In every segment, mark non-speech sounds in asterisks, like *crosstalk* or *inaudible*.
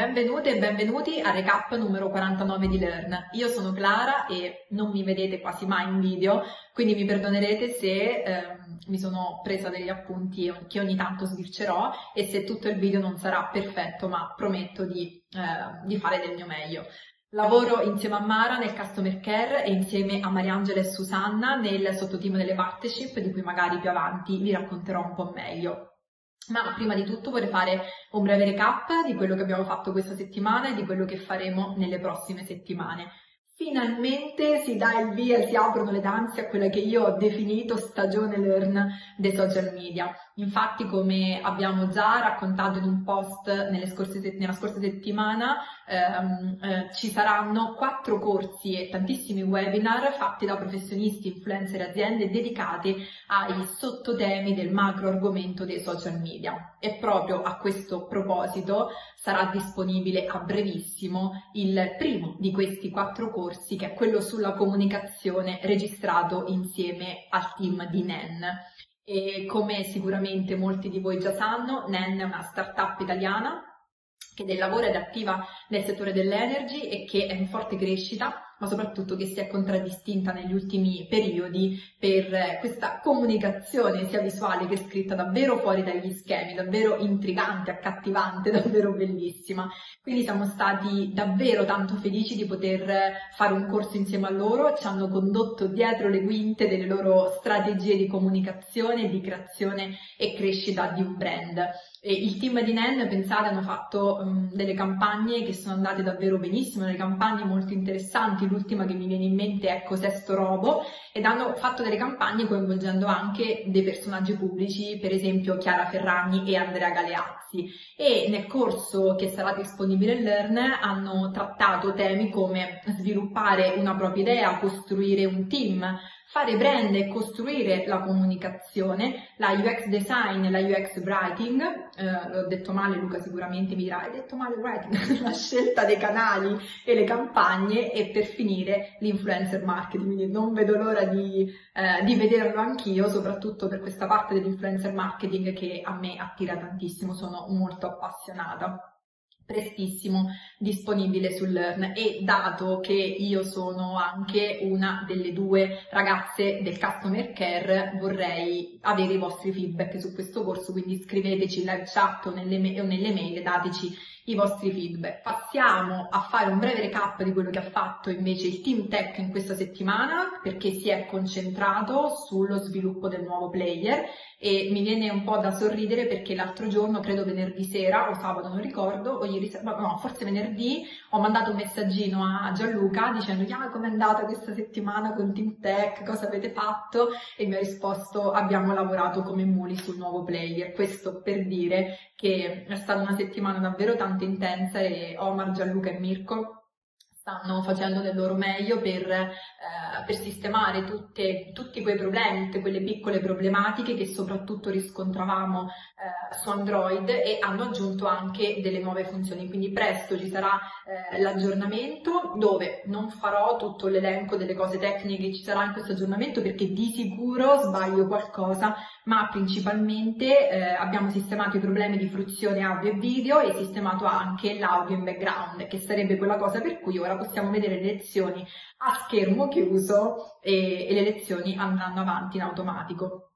Benvenute e benvenuti a recap numero 49 di Learn. Io sono Clara e non mi vedete quasi mai in video, quindi mi perdonerete se eh, mi sono presa degli appunti che ogni tanto sbircerò e se tutto il video non sarà perfetto, ma prometto di, eh, di fare del mio meglio. Lavoro insieme a Mara nel Customer Care e insieme a Mariangela e Susanna nel sottoteam delle partnership, di cui magari più avanti vi racconterò un po' meglio. Ma prima di tutto vorrei fare un breve recap di quello che abbiamo fatto questa settimana e di quello che faremo nelle prossime settimane. Finalmente si dà il via e si aprono le danze a quella che io ho definito stagione learn dei social media. Infatti, come abbiamo già raccontato in un post scorse, nella scorsa settimana, ehm, eh, ci saranno quattro corsi e tantissimi webinar fatti da professionisti, influencer e aziende dedicati ai sottotemi del macro argomento dei social media. E proprio a questo proposito sarà disponibile a brevissimo il primo di questi quattro corsi, che è quello sulla comunicazione registrato insieme al team di NEN. E come sicuramente molti di voi già sanno, NEN è una startup italiana che del lavoro ed attiva nel settore dell'energy e che è in forte crescita ma soprattutto che si è contraddistinta negli ultimi periodi per questa comunicazione sia visuale che scritta davvero fuori dagli schemi, davvero intrigante, accattivante, *laughs* davvero bellissima. Quindi siamo stati davvero tanto felici di poter fare un corso insieme a loro, ci hanno condotto dietro le quinte delle loro strategie di comunicazione, di creazione e crescita di un brand. E il team di NEN, pensate, hanno fatto um, delle campagne che sono andate davvero benissimo, delle campagne molto interessanti, l'ultima che mi viene in mente è Cosesto Robo, ed hanno fatto delle campagne coinvolgendo anche dei personaggi pubblici, per esempio Chiara Ferragni e Andrea Galeazzi. E nel corso che sarà disponibile in Learn hanno trattato temi come sviluppare una propria idea, costruire un team, fare brand e costruire la comunicazione, la UX design, la UX writing, eh, l'ho detto male, Luca sicuramente mi dirà, hai detto male writing, *laughs* la scelta dei canali e le campagne e per finire l'influencer marketing, quindi non vedo l'ora di, eh, di vederlo anch'io, soprattutto per questa parte dell'influencer marketing che a me attira tantissimo, sono molto appassionata prestissimo disponibile sul Learn e dato che io sono anche una delle due ragazze del Customer Care vorrei avere i vostri feedback su questo corso quindi scriveteci live chat o nelle, o nelle mail dateci i vostri feedback. Passiamo a fare un breve recap di quello che ha fatto invece il Team Tech in questa settimana perché si è concentrato sullo sviluppo del nuovo player e mi viene un po' da sorridere perché l'altro giorno, credo venerdì sera o sabato, non ricordo, o ieri no, forse venerdì, ho mandato un messaggino a Gianluca dicendo ah, è andata questa settimana con Team Tech, cosa avete fatto? E mi ha risposto abbiamo lavorato come muli sul nuovo player. Questo per dire che è stata una settimana davvero tanto intensa e Omar, Gianluca e Mirko stanno facendo del loro meglio per, eh, per sistemare tutte, tutti quei problemi, tutte quelle piccole problematiche che soprattutto riscontravamo eh, su Android e hanno aggiunto anche delle nuove funzioni. Quindi presto ci sarà eh, l'aggiornamento dove non farò tutto l'elenco delle cose tecniche che ci sarà in questo aggiornamento perché di sicuro sbaglio qualcosa, ma principalmente eh, abbiamo sistemato i problemi di fruizione audio e video e sistemato anche l'audio in background, che sarebbe quella cosa per cui ora possiamo vedere le lezioni a schermo chiuso e, e le lezioni andranno avanti in automatico.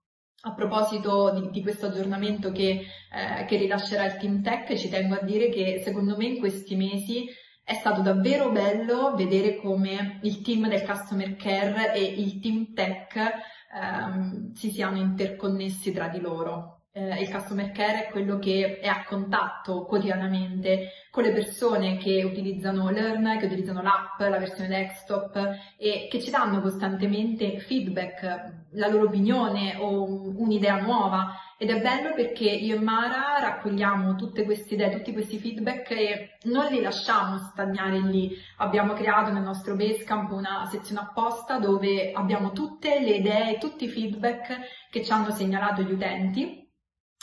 A proposito di, di questo aggiornamento che, eh, che rilascerà il Team Tech, ci tengo a dire che secondo me in questi mesi è stato davvero bello vedere come il team del Customer Care e il Team Tech ehm, si siano interconnessi tra di loro eh, il customer care è quello che è a contatto quotidianamente con le persone che utilizzano Learn, che utilizzano l'app, la versione desktop e che ci danno costantemente feedback, la loro opinione o un'idea nuova ed è bello perché io e Mara raccogliamo tutte queste idee, tutti questi feedback e non li lasciamo stagnare lì. Abbiamo creato nel nostro Basecamp una sezione apposta dove abbiamo tutte le idee, tutti i feedback che ci hanno segnalato gli utenti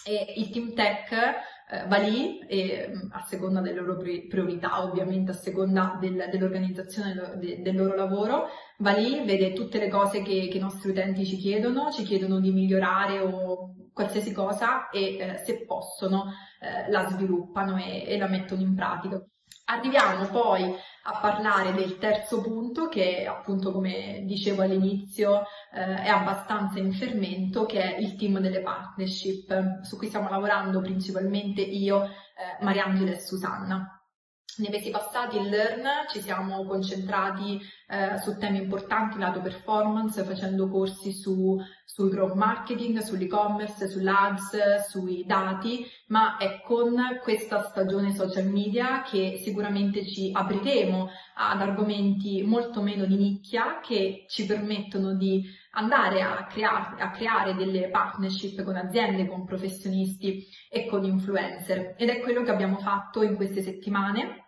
e il team tech eh, va lì e mm, a seconda delle loro priorità, ovviamente a seconda del, dell'organizzazione del, del, loro lavoro, va lì, vede tutte le cose che, che, i nostri utenti ci chiedono, ci chiedono di migliorare o qualsiasi cosa e eh, se possono eh, la sviluppano e, e la mettono in pratica. Arriviamo poi a parlare del terzo punto che appunto come dicevo all'inizio eh, è abbastanza in fermento che è il team delle partnership su cui stiamo lavorando principalmente io, eh, Mariangela e Susanna. Nei mesi passati in Learn ci siamo concentrati eh, su temi importanti lato performance facendo corsi su, sul growth marketing, sull'e-commerce, sull'ads, sui dati, ma è con questa stagione social media che sicuramente ci apriremo ad argomenti molto meno di nicchia che ci permettono di andare a creare, a creare delle partnership con aziende, con professionisti e con influencer ed è quello che abbiamo fatto in queste settimane.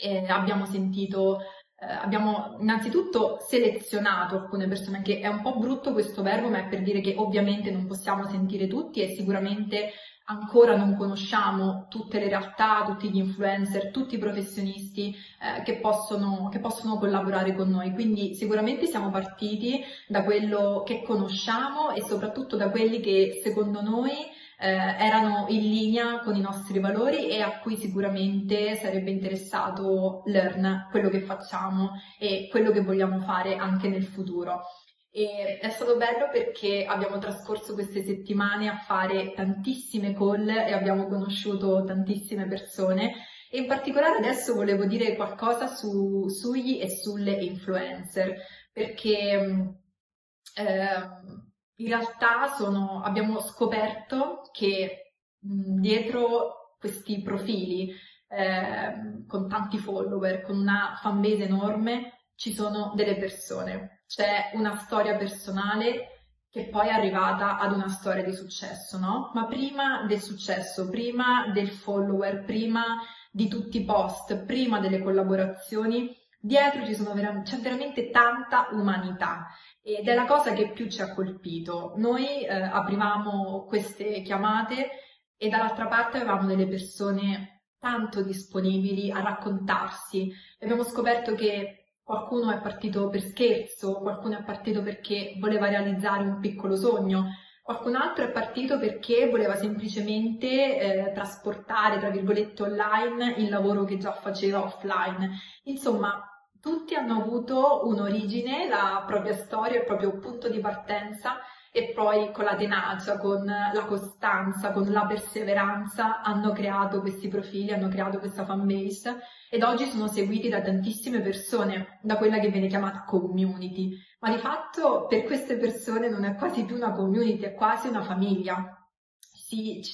E abbiamo sentito eh, abbiamo innanzitutto selezionato alcune persone, che è un po' brutto questo verbo, ma è per dire che ovviamente non possiamo sentire tutti e sicuramente ancora non conosciamo tutte le realtà, tutti gli influencer, tutti i professionisti eh, che, possono, che possono collaborare con noi. Quindi sicuramente siamo partiti da quello che conosciamo e soprattutto da quelli che secondo noi eh, erano in linea con i nostri valori e a cui sicuramente sarebbe interessato Learn, quello che facciamo e quello che vogliamo fare anche nel futuro. E è stato bello perché abbiamo trascorso queste settimane a fare tantissime call e abbiamo conosciuto tantissime persone e in particolare adesso volevo dire qualcosa su, sugli e sulle influencer perché eh, in realtà sono, abbiamo scoperto che dietro questi profili eh, con tanti follower, con una fanbase enorme, ci sono delle persone c'è una storia personale che poi è arrivata ad una storia di successo, no? Ma prima del successo, prima del follower, prima di tutti i post, prima delle collaborazioni, dietro vera- c'è veramente tanta umanità ed è la cosa che più ci ha colpito. Noi eh, aprivamo queste chiamate e dall'altra parte avevamo delle persone tanto disponibili a raccontarsi. Abbiamo scoperto che qualcuno è partito per scherzo, qualcuno è partito perché voleva realizzare un piccolo sogno, qualcun altro è partito perché voleva semplicemente eh, trasportare, tra virgolette, online il lavoro che già faceva offline. Insomma, tutti hanno avuto un'origine, la propria storia, il proprio punto di partenza e poi con la tenacia, con la costanza, con la perseveranza hanno creato questi profili, hanno creato questa fanbase ed oggi sono seguiti da tantissime persone, da quella che viene chiamata community, ma di fatto per queste persone non è quasi più una community, è quasi una famiglia.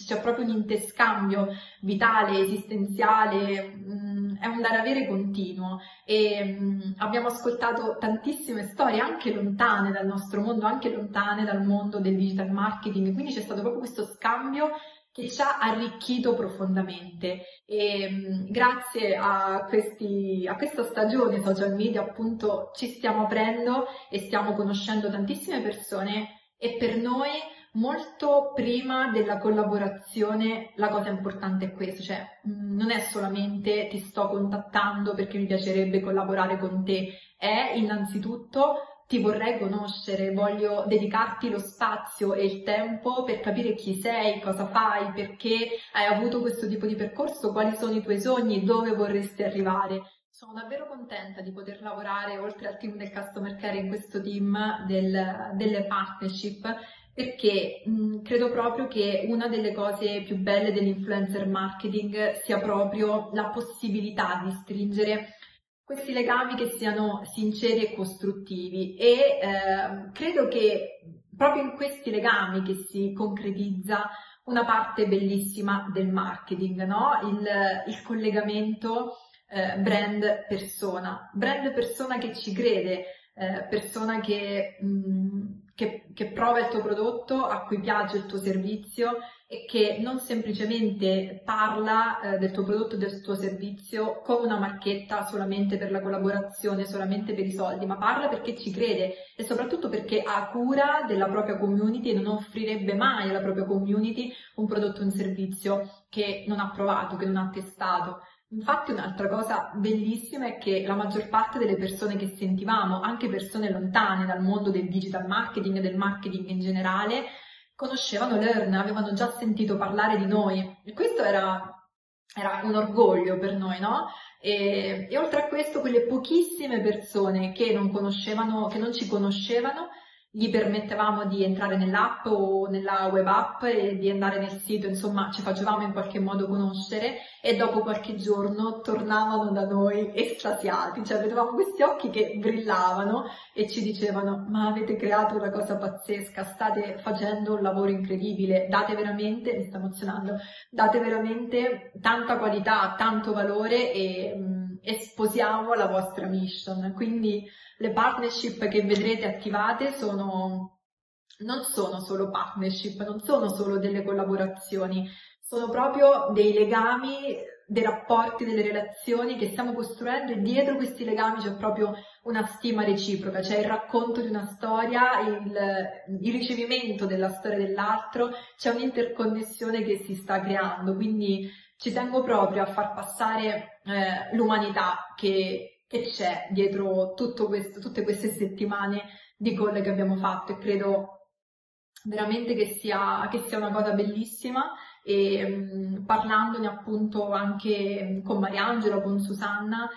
C'è proprio un interscambio vitale, esistenziale, mm, è un dare avere continuo. E mm, abbiamo ascoltato tantissime storie anche lontane dal nostro mondo, anche lontane dal mondo del digital marketing, quindi c'è stato proprio questo scambio che ci ha arricchito profondamente. E mm, grazie a, questi, a questa stagione social media appunto ci stiamo aprendo e stiamo conoscendo tantissime persone. E per noi molto prima della collaborazione la cosa importante è questa, cioè mm, non è solamente ti sto contattando perché mi piacerebbe collaborare con te, è innanzitutto ti vorrei conoscere, voglio dedicarti lo spazio e il tempo per capire chi sei, cosa fai, perché hai avuto questo tipo di percorso, quali sono i tuoi sogni, dove vorresti arrivare. Sono davvero contenta di poter lavorare oltre al team del customer care in questo team del, delle partnership perché mh, credo proprio che una delle cose più belle dell'influencer marketing sia proprio la possibilità di stringere questi legami che siano sinceri e costruttivi e eh, credo che proprio in questi legami che si concretizza una parte bellissima del marketing, no? il, il collegamento eh, brand persona, brand persona che ci crede, eh, persona che, mh, che, che, prova il tuo prodotto, a cui piace il tuo servizio e che non semplicemente parla eh, del tuo prodotto del tuo servizio come una marchetta solamente per la collaborazione, solamente per i soldi, ma parla perché ci crede e soprattutto perché ha cura della propria community e non offrirebbe mai alla propria community un prodotto o un servizio che non ha provato, che non ha testato. Infatti un'altra cosa bellissima è che la maggior parte delle persone che sentivamo, anche persone lontane dal mondo del digital marketing e del marketing in generale, conoscevano Learn, avevano già sentito parlare di noi e questo era, era un orgoglio per noi, no? E, e, oltre a questo quelle pochissime persone che non conoscevano, che non ci conoscevano, gli permettevamo di entrare nell'app o nella web app e di andare nel sito, insomma ci facevamo in qualche modo conoscere e dopo qualche giorno tornavano da noi estasiati, cioè vedevamo questi occhi che brillavano e ci dicevano ma avete creato una cosa pazzesca, state facendo un lavoro incredibile, date veramente, mi sta emozionando, date veramente tanta qualità, tanto valore e, mm, e sposiamo la vostra mission. Quindi le partnership che vedrete attivate sono, non sono solo partnership, non sono solo delle collaborazioni, sono proprio dei legami, dei rapporti, delle relazioni che stiamo costruendo e dietro questi legami c'è proprio una stima reciproca, c'è il racconto di una storia, il, il ricevimento della storia dell'altro, c'è un'interconnessione che si sta creando, quindi ci tengo proprio a far passare eh, l'umanità che che c'è dietro questo, tutte queste settimane di call che abbiamo fatto. E credo veramente che sia, che sia una cosa bellissima. E mh, parlandone appunto anche con Mariangela, con Susanna,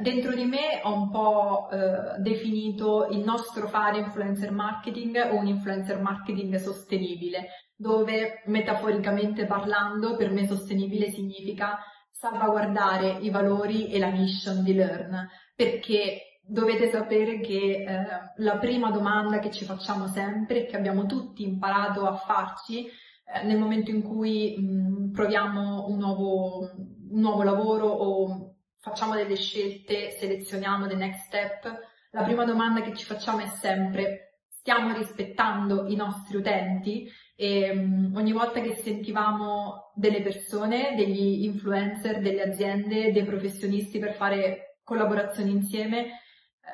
dentro di me ho un po' eh, definito il nostro fare influencer marketing o un influencer marketing sostenibile, dove metaforicamente parlando per me sostenibile significa salvaguardare i valori e la mission di Learn, perché dovete sapere che eh, la prima domanda che ci facciamo sempre, che abbiamo tutti imparato a farci eh, nel momento in cui mh, proviamo un nuovo, un nuovo lavoro o facciamo delle scelte, selezioniamo the next step, la prima domanda che ci facciamo è sempre stiamo rispettando i nostri utenti? E um, ogni volta che sentivamo delle persone, degli influencer, delle aziende, dei professionisti per fare collaborazioni insieme, eh,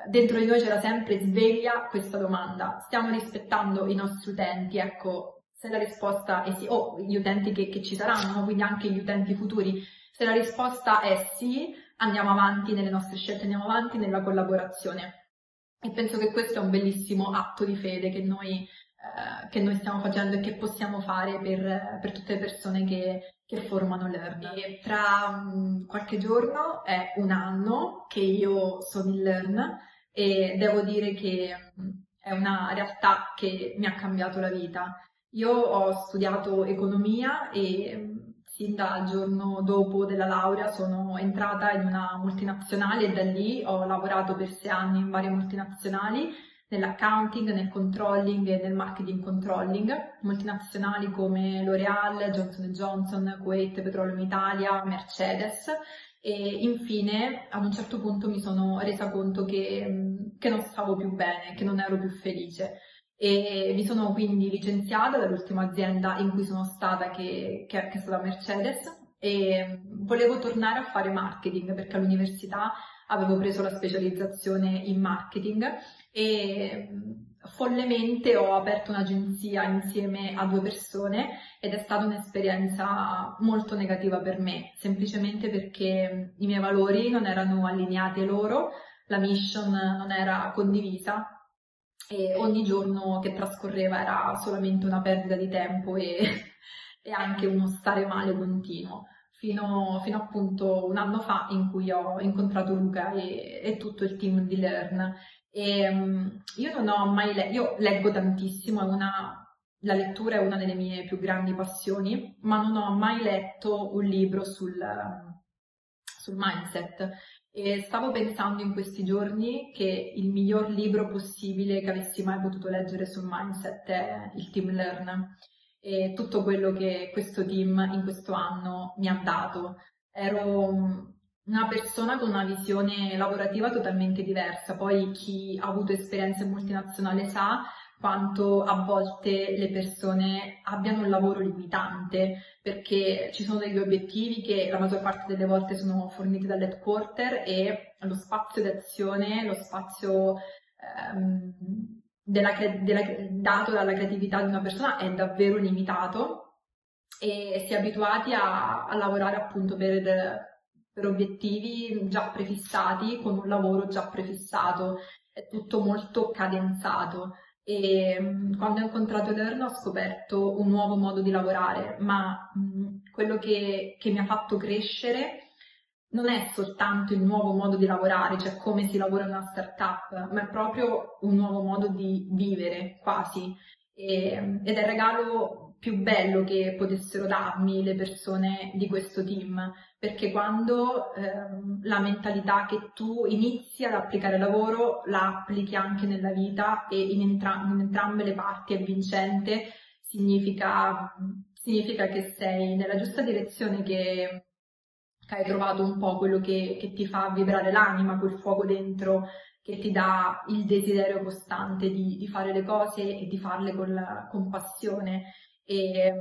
dentro di noi c'era sempre sveglia questa domanda, stiamo rispettando i nostri utenti? Ecco, se la risposta è sì, o gli utenti che, che ci saranno, quindi anche gli utenti futuri, se la risposta è sì, andiamo avanti nelle nostre scelte, andiamo avanti nella collaborazione. E penso che questo è un bellissimo atto di fede che noi eh, che noi stiamo facendo e che possiamo fare per, per tutte le persone che, che formano Learn. Tra um, qualche giorno è un anno che io sono in Learn e devo dire che um, è una realtà che mi ha cambiato la vita. Io ho studiato economia e sin dal giorno dopo della laurea sono entrata in una multinazionale e da lì ho lavorato per sei anni in varie multinazionali nell'accounting, nel controlling e nel marketing controlling, multinazionali come L'Oreal, Johnson Johnson, Kuwait Petroleum Italia, Mercedes. E infine ad un certo punto mi sono resa conto che, che non stavo più bene, che non ero più felice e mi sono quindi licenziata dall'ultima azienda in cui sono stata che, che, che è stata Mercedes e volevo tornare a fare marketing perché all'università avevo preso la specializzazione in marketing e follemente ho aperto un'agenzia insieme a due persone ed è stata un'esperienza molto negativa per me, semplicemente perché i miei valori non erano allineati ai loro, la mission non era condivisa e ogni giorno che trascorreva era solamente una perdita di tempo e, *laughs* e anche uno stare male continuo fino, fino, appunto un anno fa in cui ho incontrato Luca e, e tutto il team di Learn. E, um, io non ho mai letto, io leggo tantissimo, una, la lettura è una delle mie più grandi passioni, ma non ho mai letto un libro sul, sul mindset. E stavo pensando in questi giorni che il miglior libro possibile che avessi mai potuto leggere sul mindset è il Team Learn e tutto quello che questo team in questo anno mi ha dato. Ero una persona con una visione lavorativa totalmente diversa, poi chi ha avuto esperienze multinazionali sa quanto a volte le persone abbiano un lavoro limitante perché ci sono degli obiettivi che la maggior parte delle volte sono forniti dall'headquarter e lo spazio d'azione, lo spazio ehm, della, della, dato dalla creatività di una persona è davvero limitato e si è abituati a, a lavorare appunto per, per obiettivi già prefissati con un lavoro già prefissato, è tutto molto cadenzato e mm, quando ho incontrato Learn ho scoperto un nuovo modo di lavorare, ma mh, quello che, che mi ha fatto crescere non è soltanto il nuovo modo di lavorare, cioè come si lavora in una startup, ma è proprio un nuovo modo di vivere quasi. E, ed è il regalo più bello che potessero darmi le persone di questo team, perché quando ehm, la mentalità che tu inizi ad applicare lavoro la applichi anche nella vita e in, entra- in entrambe le parti è vincente, significa, significa che sei nella giusta direzione che che hai trovato un po' quello che, che, ti fa vibrare l'anima, quel fuoco dentro che ti dà il desiderio costante di, di fare le cose e di farle con, con passione. E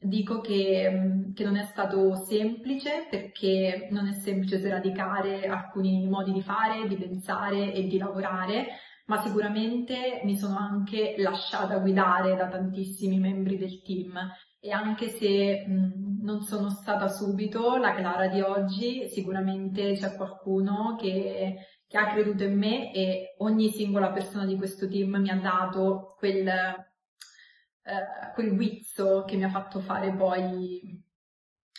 dico che, che, non è stato semplice perché non è semplice sradicare alcuni modi di fare, di pensare e di lavorare, ma sicuramente mi sono anche lasciata guidare da tantissimi membri del team. E anche se non sono stata subito la Clara di oggi, sicuramente c'è qualcuno che, che, ha creduto in me e ogni singola persona di questo team mi ha dato quel, eh, quel guizzo che mi ha fatto fare poi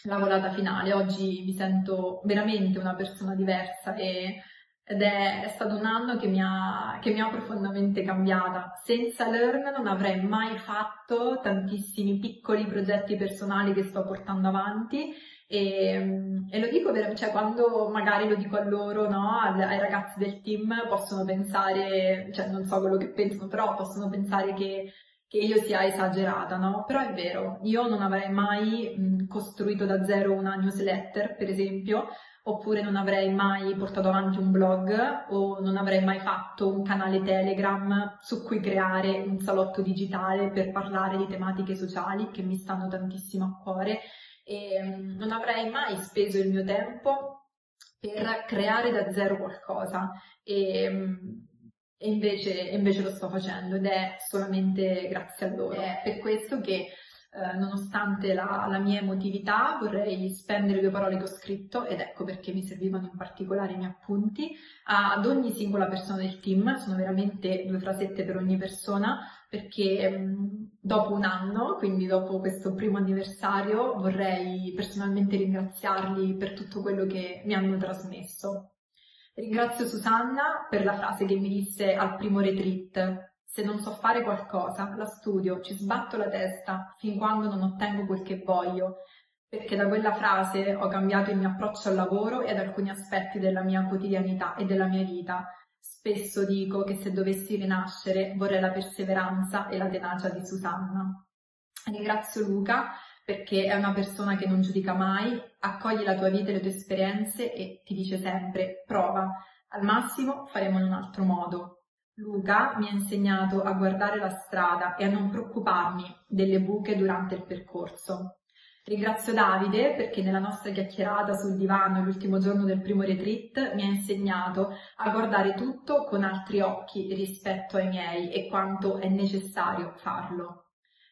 la volata finale. Oggi mi sento veramente una persona diversa e ed è, è, stato un anno che mi, ha, che mi, ha, profondamente cambiata. Senza Learn non avrei mai fatto tantissimi piccoli progetti personali che sto portando avanti e, e lo dico veramente, cioè quando magari lo dico a loro, no, ai ragazzi del team, possono pensare, cioè non so quello che pensano, però possono pensare che, che io sia esagerata, no? Però è vero, io non avrei mai mh, costruito da zero una newsletter, per esempio, oppure non avrei mai portato avanti un blog o non avrei mai fatto un canale Telegram su cui creare un salotto digitale per parlare di tematiche sociali che mi stanno tantissimo a cuore e mm, non avrei mai speso il mio tempo per creare da zero qualcosa e, mm, e invece, invece, lo sto facendo ed è solamente grazie a loro. È per questo che eh, nonostante la, la, mia emotività, vorrei spendere due parole che ho scritto, ed ecco perché mi servivano in particolare i miei appunti, ad ogni singola persona del team, sono veramente due frasette per ogni persona, perché mh, mm, dopo un anno, quindi dopo questo primo anniversario, vorrei personalmente ringraziarli per tutto quello che mi hanno trasmesso. Ringrazio Susanna per la frase che mi disse al primo retreat, se non so fare qualcosa, la studio, ci sbatto la testa fin quando non ottengo quel che voglio, perché da quella frase ho cambiato il mio approccio al lavoro e ad alcuni aspetti della mia quotidianità e della mia vita. Spesso dico che se dovessi rinascere vorrei la perseveranza e la tenacia di Susanna. Ringrazio Luca perché è una persona che non giudica mai, accoglie la tua vita e le tue esperienze e ti dice sempre prova, al massimo faremo in un altro modo. Luca mi ha insegnato a guardare la strada e a non preoccuparmi delle buche durante il percorso. Ringrazio Davide perché nella nostra chiacchierata sul divano l'ultimo giorno del primo retreat mi ha insegnato a guardare tutto con altri occhi rispetto ai miei e quanto è necessario farlo.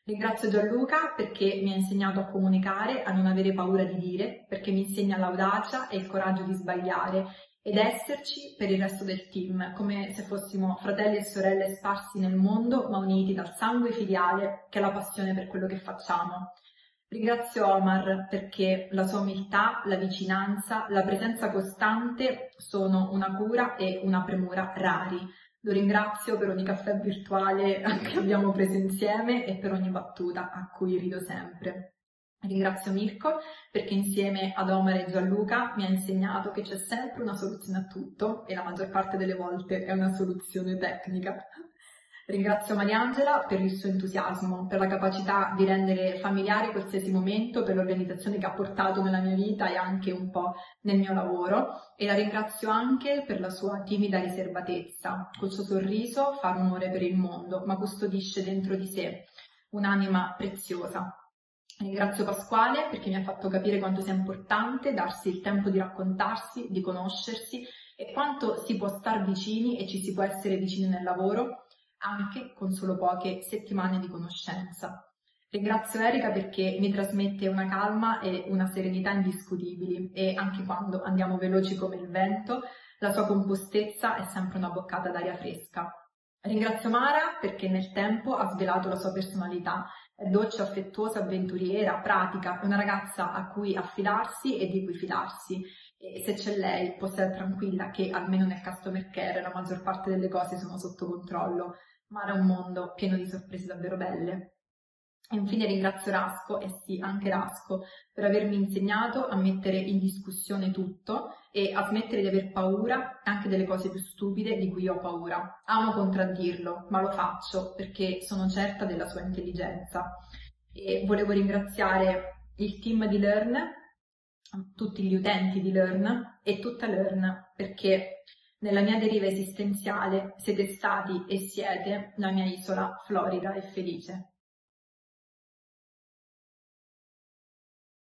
Ringrazio Gianluca perché mi ha insegnato a comunicare, a non avere paura di dire, perché mi insegna l'audacia e il coraggio di sbagliare ed esserci per il resto del team, come se fossimo fratelli e sorelle sparsi nel mondo, ma uniti dal sangue filiale che è la passione per quello che facciamo. Ringrazio Omar perché la sua umiltà, la vicinanza, la presenza costante sono una cura e una premura rari. Lo ringrazio per ogni caffè virtuale *laughs* che abbiamo preso insieme e per ogni battuta a cui rido sempre. Ringrazio Mirko perché insieme ad Omar e Gianluca mi ha insegnato che c'è sempre una soluzione a tutto e la maggior parte delle volte è una soluzione tecnica. Ringrazio Mariangela per il suo entusiasmo, per la capacità di rendere familiare qualsiasi momento, per l'organizzazione che ha portato nella mia vita e anche un po' nel mio lavoro e la ringrazio anche per la sua timida riservatezza. Col suo sorriso fa rumore per il mondo, ma custodisce dentro di sé un'anima preziosa Ringrazio Pasquale perché mi ha fatto capire quanto sia importante darsi il tempo di raccontarsi, di conoscersi e quanto si può star vicini e ci si può essere vicini nel lavoro anche con solo poche settimane di conoscenza. Ringrazio Erika perché mi trasmette una calma e una serenità indiscutibili e anche quando andiamo veloci come il vento, la sua compostezza è sempre una boccata d'aria fresca. Ringrazio Mara perché nel tempo ha svelato la sua personalità. È dolce, affettuosa, avventuriera, pratica, una ragazza a cui affidarsi e di cui fidarsi. E se c'è lei, può stare tranquilla che almeno nel customer care la maggior parte delle cose sono sotto controllo. Mara è un mondo pieno di sorprese davvero belle. E infine ringrazio Rasco, e sì, anche Rasco, per avermi insegnato a mettere in discussione tutto e a smettere di aver paura anche delle cose più stupide di cui ho paura. Amo contraddirlo, ma lo faccio perché sono certa della sua intelligenza. E volevo ringraziare il team di Learn, tutti gli utenti di Learn e tutta Learn perché nella mia deriva esistenziale siete stati e siete la mia isola florida e felice.